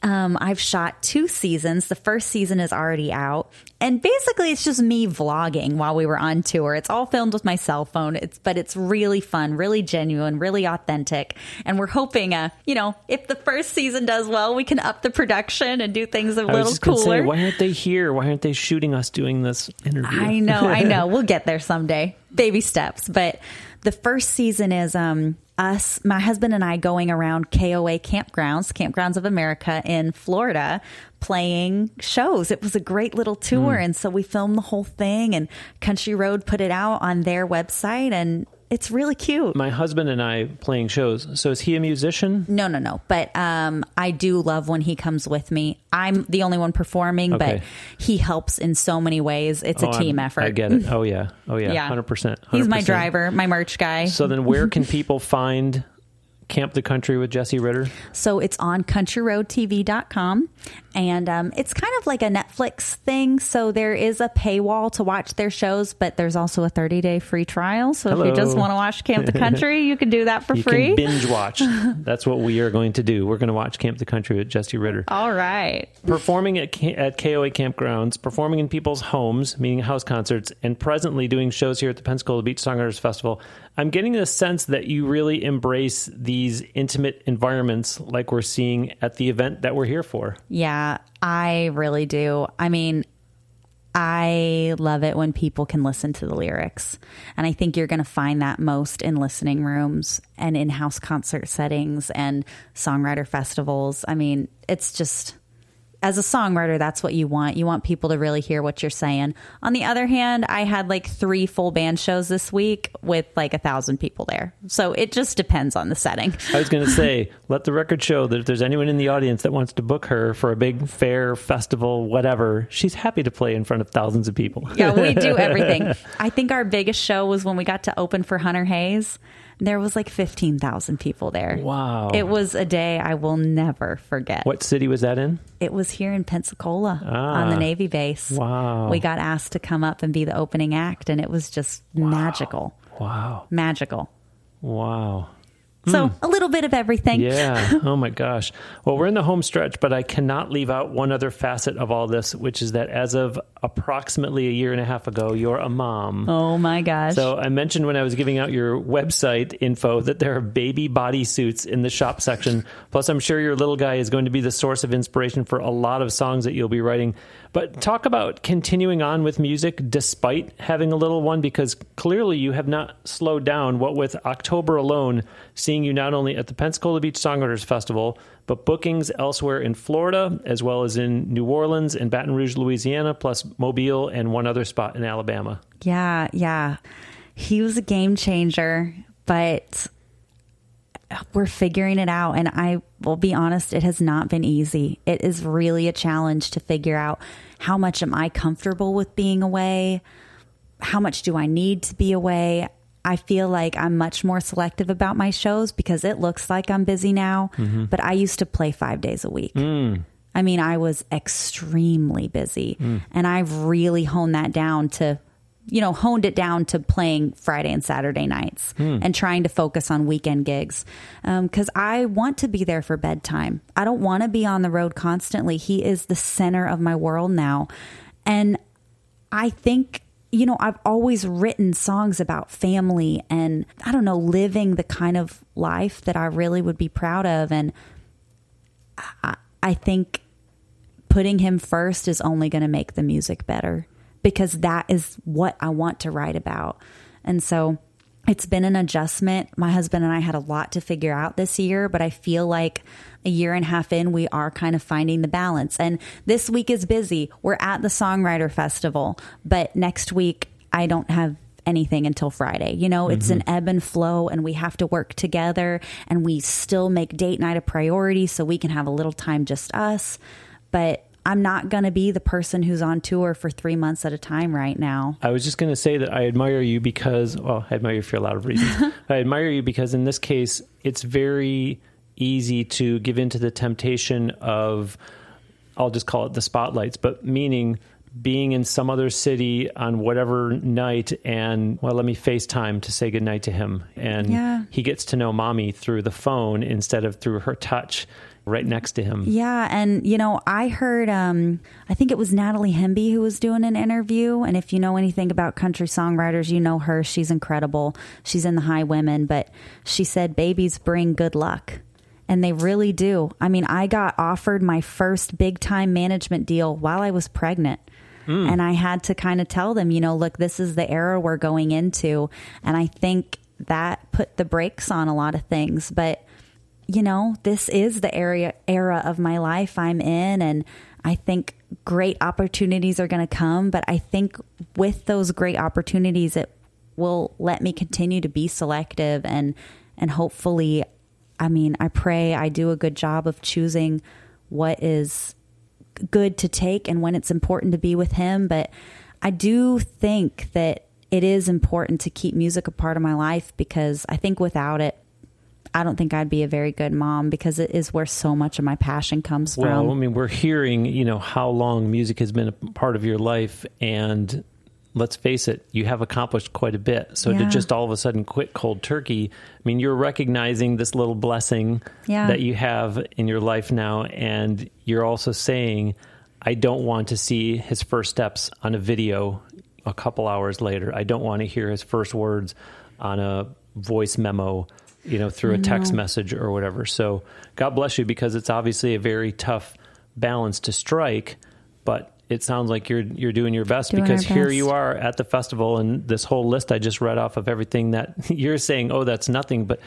um, I've shot two seasons. The first season is already out, and basically it's just me vlogging while we were on tour. It's all filmed with my cell phone. It's but it's really fun, really genuine, really authentic, and we're hoping, uh, you know, if the first season does well, we can up the production and do things a I little cooler. Say, why aren't they here? Why aren't they shooting us doing this interview? I know, I know. We'll get there someday. Baby steps. But the first season is um us, my husband and I going around KOA campgrounds, Campgrounds of America in Florida, playing shows. It was a great little tour. Mm. And so we filmed the whole thing and Country Road put it out on their website and it's really cute. My husband and I playing shows. So is he a musician? No, no, no. But um, I do love when he comes with me. I'm the only one performing, Okay. but he helps in so many ways. It's Oh, a I'm- team effort. I get it. Oh yeah. Oh yeah. Yeah. Hundred percent. He's my driver, my merch guy. So then, where can people find Camp the Country with Jessie Ritter? So it's on countryroadtv.com. And um, it's kind of like a Netflix thing. So there is a paywall to watch their shows, but there's also a 30 day free trial. So if you just want to watch Camp the Country, you can do that for You free. can binge watch. That's what we are going to do. We're going to watch Camp the Country with Jessie Ritter. All right. performing at, at KOA campgrounds, performing in people's homes, meaning house concerts, and presently doing shows here at the Pensacola Beach Songwriters Festival, I'm getting the sense that you really embrace these intimate environments like we're seeing at the event that we're here for. Yeah, I really do. I mean, I love it when people can listen to the lyrics. And I think you're going to find that most in listening rooms and in house concert settings and songwriter festivals. I mean, it's just as a songwriter, that's what you want. You want people to really hear what you're saying. On the other hand, I had like three full band shows this week with like a thousand people there. So it just depends on the setting. I was going to say, let the record show that if there's anyone in the audience that wants to book her for a big fair, festival, whatever, she's happy to play in front of thousands of people. Yeah, we do everything. I think our biggest show was when we got to open for Hunter Hayes. There was like 15,000 people there. Wow. It was a day I will never forget. What city was that in? It was here in Pensacola on the Ah. Navy base. Wow. We got asked to come up and be the opening act, and it was just magical. Wow. Magical. Wow. So hmm. a little bit of everything. Yeah. Oh my gosh. Well, we're in the home stretch, but I cannot leave out one other facet of all this, which is that as of approximately a year and a half ago, you're a mom. Oh my gosh. So I mentioned when I was giving out your website info that there are baby body suits in the shop section. Plus, I'm sure your little guy is going to be the source of inspiration for a lot of songs that you'll be writing. But talk about continuing on with music despite having a little one, because clearly you have not slowed down. What with October alone, seeing you not only at the Pensacola Beach Songwriters Festival, but bookings elsewhere in Florida, as well as in New Orleans and Baton Rouge, Louisiana, plus Mobile and one other spot in Alabama. Yeah, yeah. He was a game changer, but we're figuring it out. And I will be honest, it has not been easy. It is really a challenge to figure out how much am I comfortable with being away? How much do I need to be away? I feel like I'm much more selective about my shows because it looks like I'm busy now, mm-hmm. but I used to play five days a week. Mm. I mean, I was extremely busy mm. and I've really honed that down to you know, honed it down to playing Friday and Saturday nights hmm. and trying to focus on weekend gigs. Because um, I want to be there for bedtime. I don't want to be on the road constantly. He is the center of my world now. And I think, you know, I've always written songs about family and, I don't know, living the kind of life that I really would be proud of. And I, I think putting him first is only going to make the music better because that is what I want to write about. And so it's been an adjustment. My husband and I had a lot to figure out this year, but I feel like a year and a half in, we are kind of finding the balance. And this week is busy. We're at the Songwriter Festival, but next week I don't have anything until Friday. You know, it's mm-hmm. an ebb and flow, and we have to work together, and we still make date night a priority so we can have a little time just us. But I'm not going to be the person who's on tour for three months at a time right now. I was just going to say that I admire you because, well, I admire you for a lot of reasons. I admire you because in this case, it's very easy to give into the temptation of, I'll just call it the spotlights, but meaning being in some other city on whatever night and well let me facetime to say goodnight to him and yeah. he gets to know mommy through the phone instead of through her touch right next to him. Yeah, and you know, I heard um I think it was Natalie Hemby who was doing an interview and if you know anything about country songwriters, you know her. She's incredible. She's in the Highwomen, but she said babies bring good luck. And they really do. I mean, I got offered my first big time management deal while I was pregnant. Mm. And I had to kind of tell them, you know, look, this is the era we're going into. And I think that put the brakes on a lot of things. But you know, this is the area era of my life I'm in and I think great opportunities are going to come, but I think with those great opportunities it will let me continue to be selective and and hopefully I mean, I pray I do a good job of choosing what is good to take and when it's important to be with him, but I do think that it is important to keep music a part of my life because I think without it I don't think I'd be a very good mom because it is where so much of my passion comes well, from. Well, I mean, we're hearing, you know, how long music has been a part of your life and let's face it, you have accomplished quite a bit. So yeah. to just all of a sudden quit cold turkey, I mean, you're recognizing this little blessing yeah. that you have in your life now and you're also saying I don't want to see his first steps on a video a couple hours later. I don't want to hear his first words on a voice memo you know, through a text message or whatever. So God bless you because it's obviously a very tough balance to strike, but it sounds like you're you're doing your best doing because here you are at the festival and this whole list I just read off of everything that you're saying, oh, that's nothing, but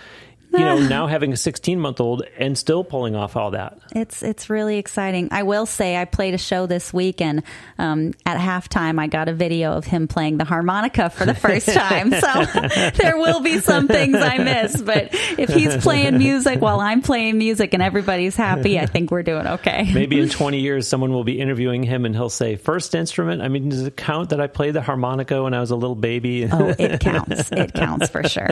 you know, now having a 16 month old and still pulling off all that. It's it's really exciting. I will say I played a show this week, and um, at halftime I got a video of him playing the harmonica for the first time. so there will be some things I miss, but if he's playing music while I'm playing music and everybody's happy, I think we're doing okay. Maybe in 20 years, someone will be interviewing him and he'll say, first instrument. I mean, does it count that I played the harmonica when I was a little baby? oh, it counts. It counts for sure.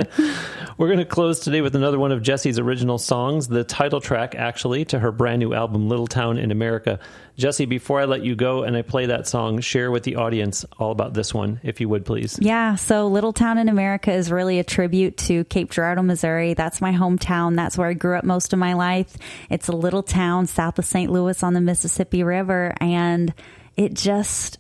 We're going to close today with another one of Jessie's original songs, the title track, actually, to her brand new album, Little Town in America. Jessie, before I let you go and I play that song, share with the audience all about this one, if you would, please. Yeah, so Little Town in America is really a tribute to Cape Girardeau, Missouri. That's my hometown. That's where I grew up most of my life. It's a little town south of St. Louis on the Mississippi River, and it just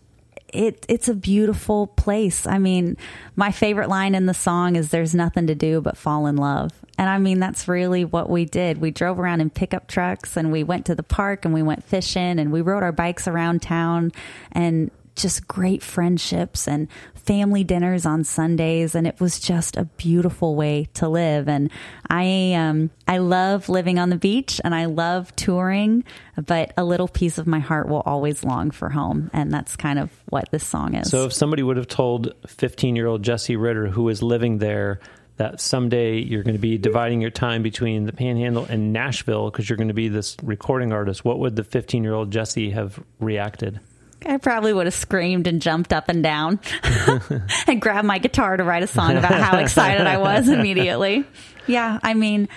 it it's a beautiful place. I mean, my favorite line in the song is "There's nothing to do but fall in love," and I mean that's really what we did. We drove around in pickup trucks, and we went to the park, and we went fishing, and we rode our bikes around town, and just great friendships and family dinners on Sundays, and it was just a beautiful way to live. And I um, I love living on the beach, and I love touring, but a little piece of my heart will always long for home, and that's kind of what this song is. So, if somebody would have told 15 year old Jessie Ritter, who is living there, that someday you're going to be dividing your time between the Panhandle and Nashville because you're going to be this recording artist, what would the 15 year old Jessie have reacted? I probably would have screamed and jumped up and down and grabbed my guitar to write a song about how excited I was immediately. Yeah, I mean,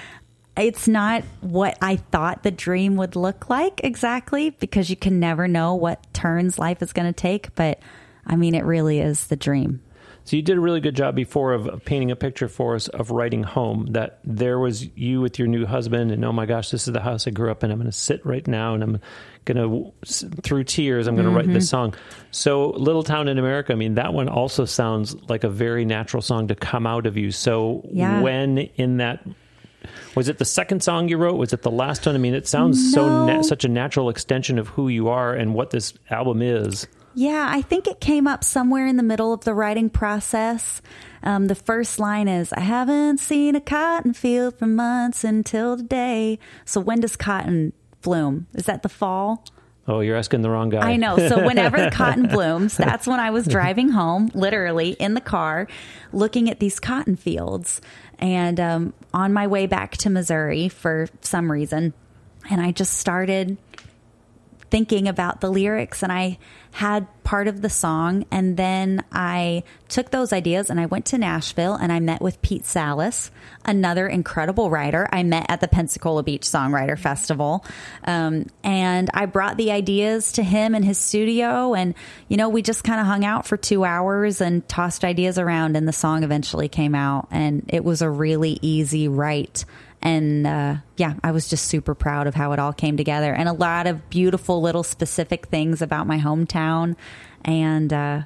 it's not what I thought the dream would look like exactly because you can never know what turns life is going to take. But I mean, it really is the dream. So you did a really good job before of painting a picture for us of writing home. That there was you with your new husband, and oh my gosh, this is the house I grew up in. I'm going to sit right now, and I'm going to through tears, I'm going to mm-hmm. write this mm-hmm. song. So Little Town in America. I mean, that one also sounds like a very natural song to come out of you. So yeah. when in that was it the second song you wrote? Was it the last one? I mean, it sounds no. so na- such a natural extension of who you are and what this album is. Yeah, I think it came up somewhere in the middle of the writing process. Um, the first line is, I haven't seen a cotton field for months until today. So when does cotton bloom? Is that the fall? Oh, you're asking the wrong guy. I know. So whenever the cotton blooms, that's when I was driving home, literally in the car, looking at these cotton fields. And um, on my way back to Missouri for some reason, and I just started thinking about the lyrics and I had part of the song. And then I took those ideas and I went to Nashville and I met with Pete Salas, another incredible writer I met at the Pensacola Beach Songwriter Festival. Um, and I brought the ideas to him in his studio. And, you know, we just kind of hung out for two hours and tossed ideas around. And the song eventually came out. And it was a really easy write and uh, yeah, I was just super proud of how it all came together, and a lot of beautiful little specific things about my hometown, and uh,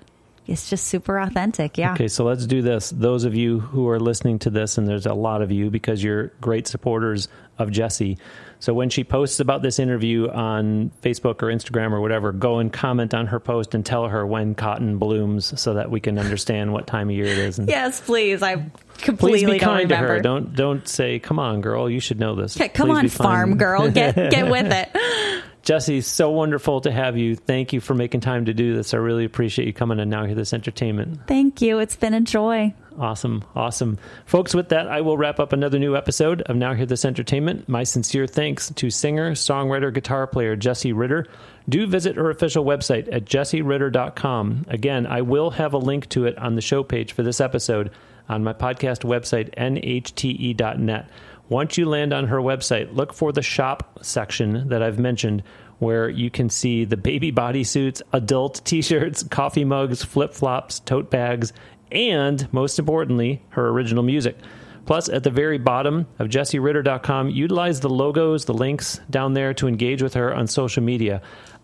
it's just super authentic. Yeah. Okay, so let's do this. Those of you who are listening to this, and there's a lot of you because you're great supporters of Jessie. So when she posts about this interview on Facebook or Instagram or whatever, go and comment on her post and tell her when cotton blooms so that we can understand what time of year it is. And yes, please. I completely please be kind to her. Don't don't say, "Come on, girl, you should know this." Okay, come please on, farm girl, get get with it. Jessie, so wonderful to have you. Thank you for making time to do this. I really appreciate you coming and now hear this entertainment. Thank you. It's been a joy. Awesome. Awesome. Folks, with that, I will wrap up another new episode of Now Hear This Entertainment. My sincere thanks to singer, songwriter, guitar player Jessie Ritter. Do visit her official website at jessieritter.com. Again, I will have a link to it on the show page for this episode on my podcast website, nhte.net. Once you land on her website, look for the shop section that I've mentioned where you can see the baby bodysuits, adult t shirts, coffee mugs, flip flops, tote bags, and most importantly, her original music. Plus, at the very bottom of jessieritter.com, utilize the logos, the links down there to engage with her on social media.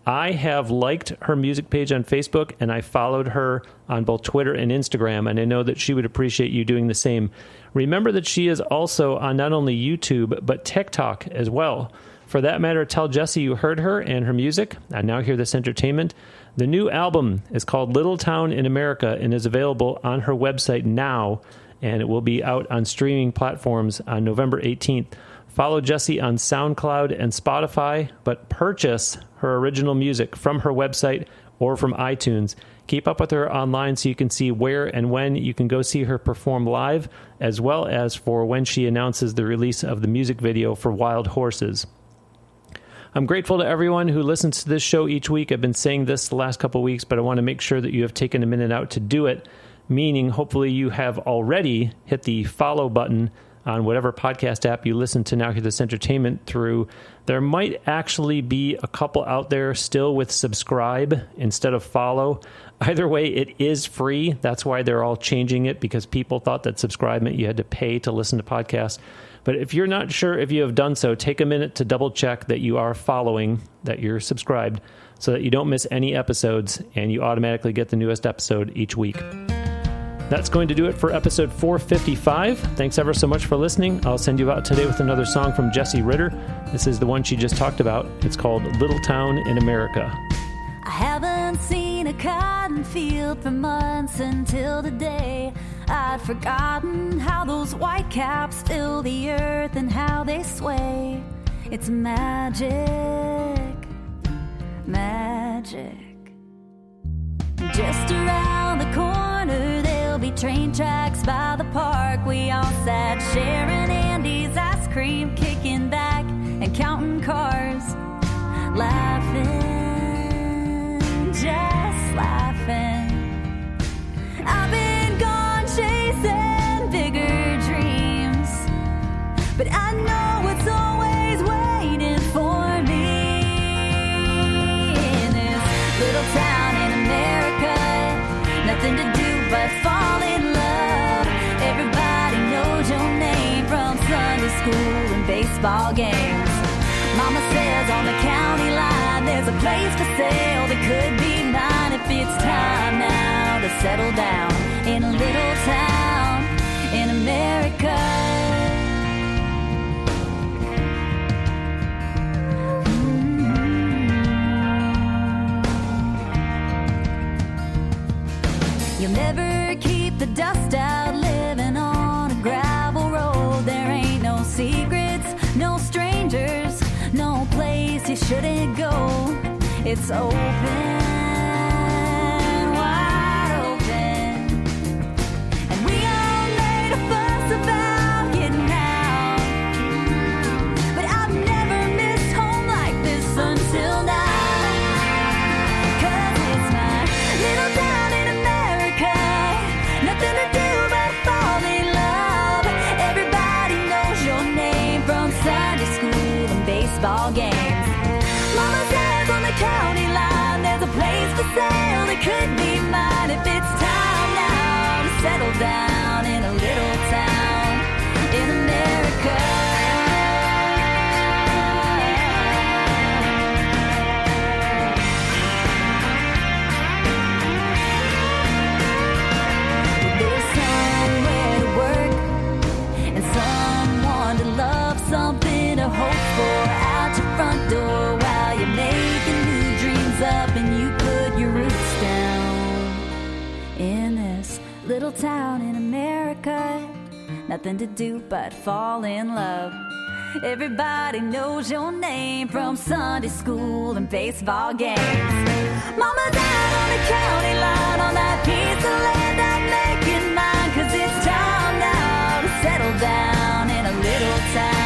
I have liked her music page on Facebook and I followed her on both Twitter and Instagram, and I know that she would appreciate you doing the same. Remember that she is also on not only YouTube, but TikTok as well. For that matter, tell Jessie you heard her and her music. I now hear this entertainment. The new album is called Little Town in America and is available on her website now, and it will be out on streaming platforms on November 18th. Follow Jessie on SoundCloud and Spotify, but purchase her original music from her website or from iTunes. Keep up with her online so you can see where and when you can go see her perform live, as well as for when she announces the release of the music video for Wild Horses. I'm grateful to everyone who listens to this show each week. I've been saying this the last couple weeks, but I want to make sure that you have taken a minute out to do it, meaning hopefully you have already hit the follow button on whatever podcast app you listen to now hear this entertainment through. There might actually be a couple out there still with subscribe instead of follow. Either way, it is free. That's why they're all changing it because people thought that subscribe meant you had to pay to listen to podcasts. But if you're not sure if you have done so, take a minute to double check that you are following, that you're subscribed, so that you don't miss any episodes and you automatically get the newest episode each week. That's going to do it for episode 455. Thanks ever so much for listening. I'll send you out today with another song from Jessie Ritter. This is the one she just talked about. It's called Little Town in America. I haven't seen a cotton field for months until today. I'd forgotten how those white caps fill the earth and how they sway. It's magic, magic. Just around the corner, train tracks by the park. We all sat sharing Andy's ice cream, kicking back and counting cars, laughing, just laughing. I've been gone chasing bigger dreams, but I know. Baseball games. Mama says on the county line there's a place for sale that could be mine if it's time now to settle down in a little town in America. Mm-hmm. You'll never keep the dust out living on shouldn't go. It's open, if it's time now to settle down town in America. Nothing to do but fall in love. Everybody knows your name from Sunday school and baseball games. Mama's out on the county line on that piece of land I'm making mine. Cause it's time now to settle down in a little town.